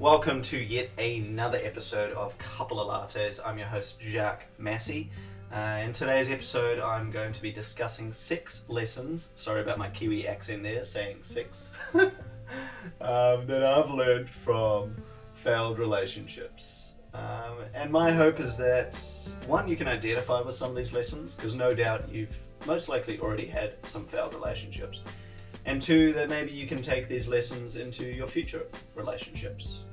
Welcome to yet another episode of Couple of Lattes. I'm your host, Jacques Massie. Uh, in today's episode, I'm going to be discussing six lessons. Sorry about my Kiwi accent there, saying six. um, that I've learned from failed relationships. Um, and my hope is that, one, you can identify with some of these lessons, because no doubt you've most likely already had some failed relationships. And two, that maybe you can take these lessons into your future relationships.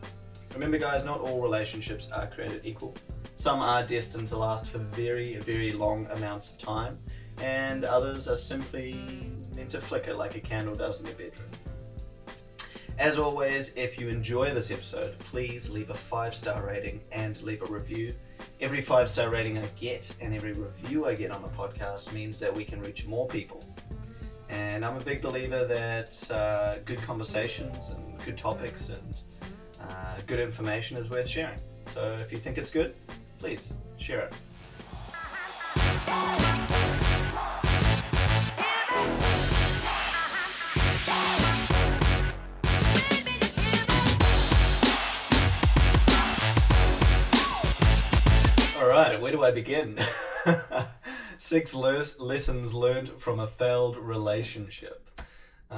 Remember, guys, not all relationships are created equal. Some are destined to last for very, very long amounts of time, and others are simply meant to flicker like a candle does in your bedroom. As always, if you enjoy this episode, please leave a five star rating and leave a review. Every five star rating I get and every review I get on the podcast means that we can reach more people and I'm a big believer that uh, good conversations and good topics and uh, good information is worth sharing. So if you think it's good, please share it. All right, where do I begin? Six les- lessons learned from a failed relationship. Uh,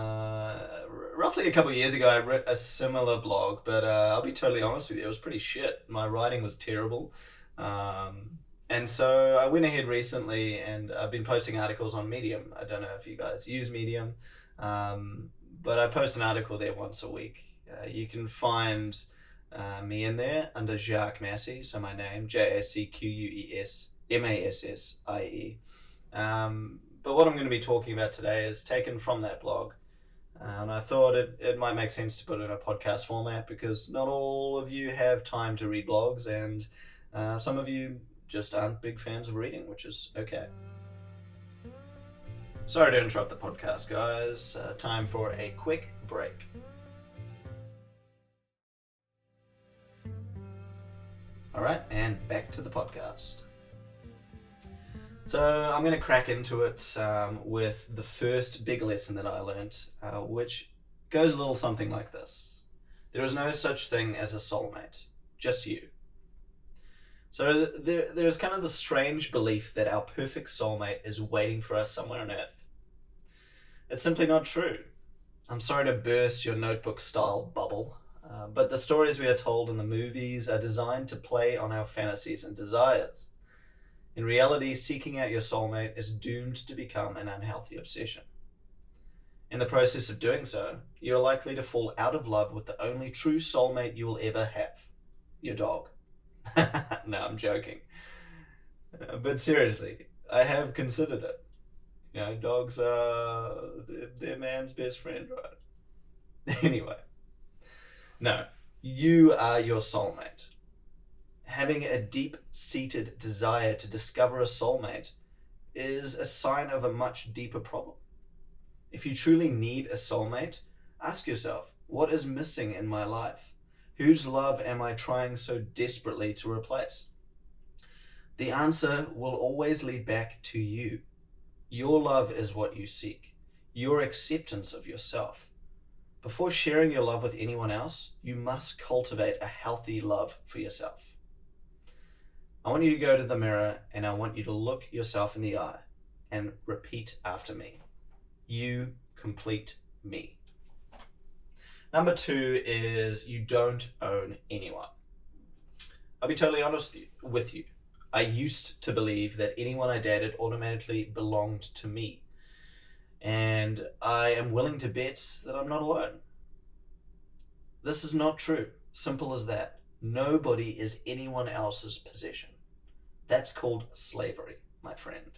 r- roughly a couple of years ago, I wrote a similar blog, but uh, I'll be totally honest with you, it was pretty shit. My writing was terrible. Um, and so I went ahead recently and I've been posting articles on Medium. I don't know if you guys use Medium, um, but I post an article there once a week. Uh, you can find uh, me in there under Jacques Massie, so my name, J A C Q U E S M A S S I E. Um, but what I'm going to be talking about today is taken from that blog. Uh, and I thought it, it might make sense to put it in a podcast format because not all of you have time to read blogs, and uh, some of you just aren't big fans of reading, which is okay. Sorry to interrupt the podcast, guys. Uh, time for a quick break. All right, and back to the podcast. So I'm going to crack into it um, with the first big lesson that I learned, uh, which goes a little something like this There is no such thing as a soulmate, just you. So there, there's kind of the strange belief that our perfect soulmate is waiting for us somewhere on earth. It's simply not true. I'm sorry to burst your notebook style bubble, uh, but the stories we are told in the movies are designed to play on our fantasies and desires. In reality, seeking out your soulmate is doomed to become an unhealthy obsession. In the process of doing so, you are likely to fall out of love with the only true soulmate you will ever have your dog. no, I'm joking. Uh, but seriously, I have considered it. You know, dogs are their man's best friend, right? anyway, no, you are your soulmate having a deep seated desire to discover a soulmate is a sign of a much deeper problem. If you truly need a soulmate, ask yourself what is missing in my life? Whose love am I trying so desperately to replace? The answer will always lead back to you. Your love is what you seek, your acceptance of yourself. Before sharing your love with anyone else, you must cultivate a healthy love for yourself. I want you to go to the mirror and I want you to look yourself in the eye and repeat after me. You complete me. Number two is you don't own anyone. I'll be totally honest with you. I used to believe that anyone I dated automatically belonged to me. And I am willing to bet that I'm not alone. This is not true. Simple as that. Nobody is anyone else's possession. That's called slavery, my friend.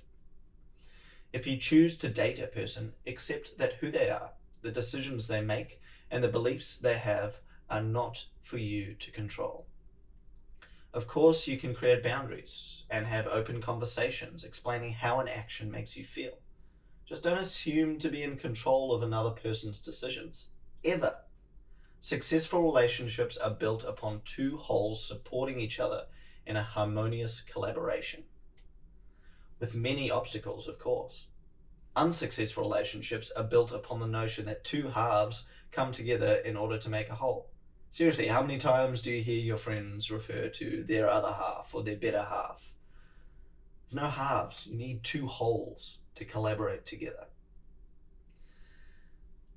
If you choose to date a person, accept that who they are, the decisions they make, and the beliefs they have are not for you to control. Of course, you can create boundaries and have open conversations explaining how an action makes you feel. Just don't assume to be in control of another person's decisions. Ever. Successful relationships are built upon two wholes supporting each other in a harmonious collaboration. With many obstacles, of course. Unsuccessful relationships are built upon the notion that two halves come together in order to make a whole. Seriously, how many times do you hear your friends refer to their other half or their better half? There's no halves. You need two wholes to collaborate together.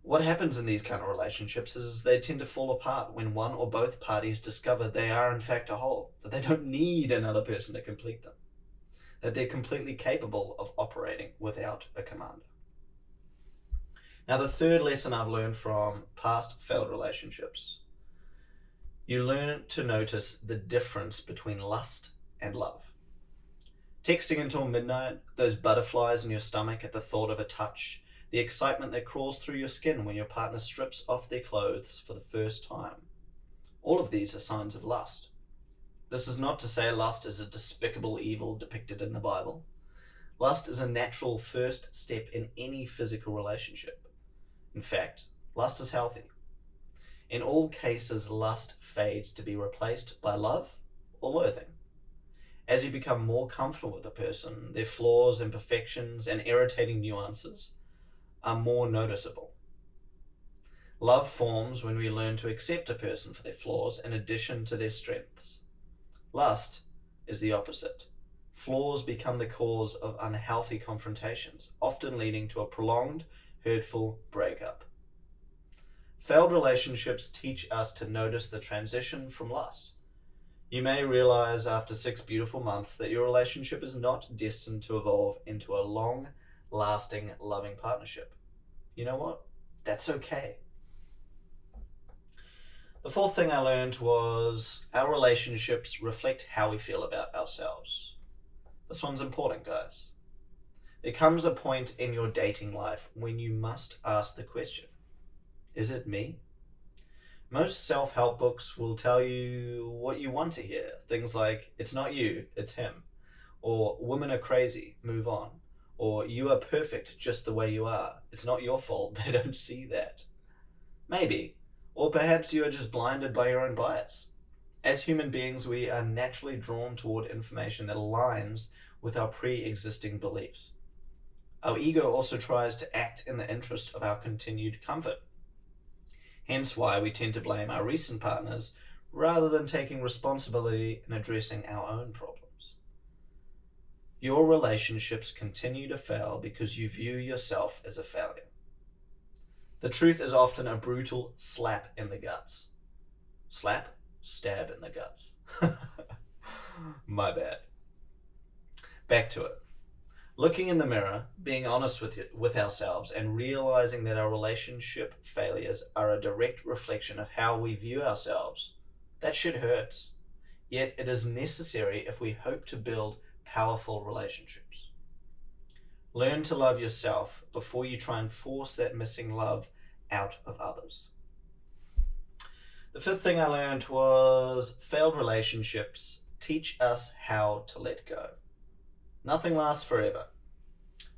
What happens in these kind of relationships is they tend to fall apart when one or both parties discover they are in fact a whole, that they don't need another person to complete them, that they're completely capable of operating without a commander. Now, the third lesson I've learned from past failed relationships you learn to notice the difference between lust and love. Texting until midnight, those butterflies in your stomach at the thought of a touch, the excitement that crawls through your skin when your partner strips off their clothes for the first time. All of these are signs of lust. This is not to say lust is a despicable evil depicted in the Bible. Lust is a natural first step in any physical relationship. In fact, lust is healthy. In all cases, lust fades to be replaced by love or loathing. As you become more comfortable with a person, their flaws, imperfections, and irritating nuances are more noticeable. Love forms when we learn to accept a person for their flaws in addition to their strengths. Lust is the opposite. Flaws become the cause of unhealthy confrontations, often leading to a prolonged, hurtful breakup. Failed relationships teach us to notice the transition from lust. You may realize after six beautiful months that your relationship is not destined to evolve into a long lasting, loving partnership. You know what? That's okay. The fourth thing I learned was our relationships reflect how we feel about ourselves. This one's important, guys. There comes a point in your dating life when you must ask the question Is it me? Most self help books will tell you what you want to hear. Things like, It's not you, it's him. Or, Women are crazy, move on or you are perfect just the way you are. It's not your fault they don't see that. Maybe. Or perhaps you are just blinded by your own bias. As human beings, we are naturally drawn toward information that aligns with our pre existing beliefs. Our ego also tries to act in the interest of our continued comfort. Hence, why we tend to blame our recent partners rather than taking responsibility and addressing our own problems. Your relationships continue to fail because you view yourself as a failure. The truth is often a brutal slap in the guts. Slap, stab in the guts. My bad. Back to it. Looking in the mirror, being honest with, it, with ourselves, and realizing that our relationship failures are a direct reflection of how we view ourselves, that shit hurts. Yet it is necessary if we hope to build powerful relationships. Learn to love yourself before you try and force that missing love out of others. The fifth thing I learned was failed relationships teach us how to let go. Nothing lasts forever.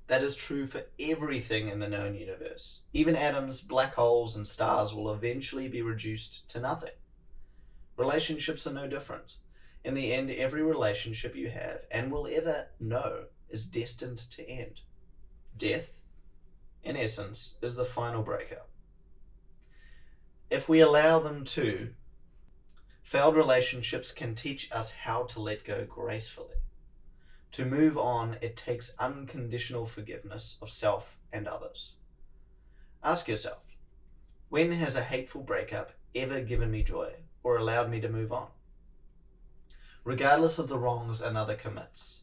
That is true for everything in the known universe. Even atoms, black holes, and stars will eventually be reduced to nothing. Relationships are no different. In the end, every relationship you have and will ever know is destined to end. Death, in essence, is the final breakup. If we allow them to, failed relationships can teach us how to let go gracefully. To move on, it takes unconditional forgiveness of self and others. Ask yourself when has a hateful breakup ever given me joy or allowed me to move on? Regardless of the wrongs another commits,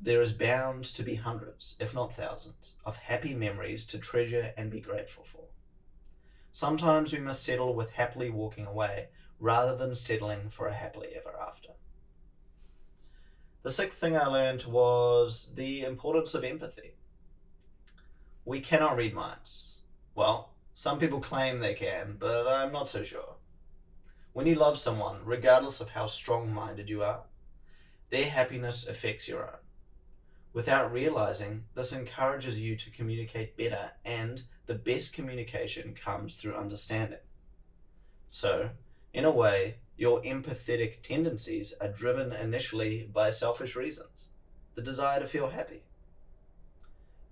there is bound to be hundreds, if not thousands, of happy memories to treasure and be grateful for. Sometimes we must settle with happily walking away rather than settling for a happily ever after. The sixth thing I learned was the importance of empathy. We cannot read minds. Well, some people claim they can, but I'm not so sure. When you love someone, regardless of how strong minded you are, their happiness affects your own. Without realizing, this encourages you to communicate better, and the best communication comes through understanding. So, in a way, your empathetic tendencies are driven initially by selfish reasons the desire to feel happy.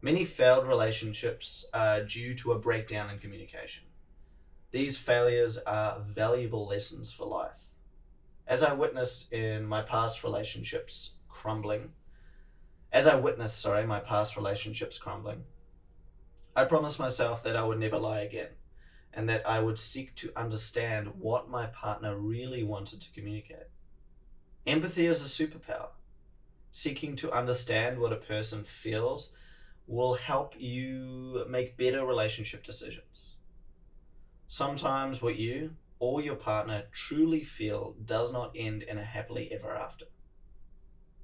Many failed relationships are due to a breakdown in communication. These failures are valuable lessons for life. As I witnessed in my past relationships crumbling, as I witnessed, sorry, my past relationships crumbling, I promised myself that I would never lie again and that I would seek to understand what my partner really wanted to communicate. Empathy is a superpower. Seeking to understand what a person feels will help you make better relationship decisions. Sometimes what you or your partner truly feel does not end in a happily ever after.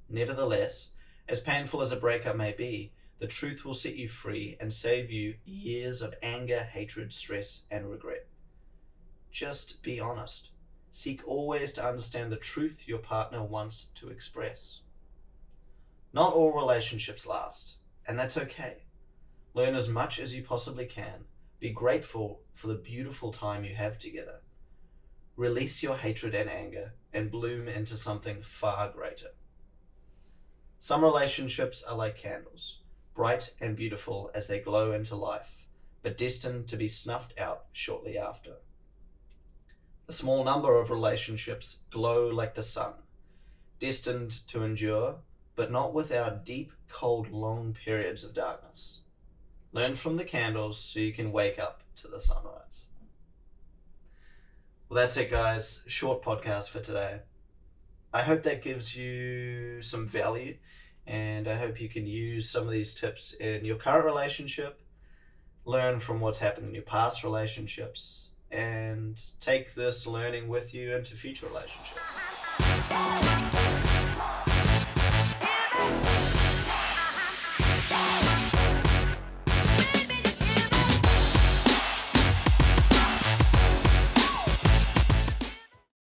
Nevertheless, as painful as a breakup may be, the truth will set you free and save you years of anger, hatred, stress, and regret. Just be honest. Seek always to understand the truth your partner wants to express. Not all relationships last, and that's okay. Learn as much as you possibly can. Be grateful for the beautiful time you have together. Release your hatred and anger and bloom into something far greater. Some relationships are like candles bright and beautiful as they glow into life, but destined to be snuffed out shortly after. A small number of relationships glow like the sun, destined to endure, but not without deep, cold, long periods of darkness. Learn from the candles so you can wake up to the sunrise. Well, that's it, guys. Short podcast for today. I hope that gives you some value and I hope you can use some of these tips in your current relationship, learn from what's happened in your past relationships, and take this learning with you into future relationships.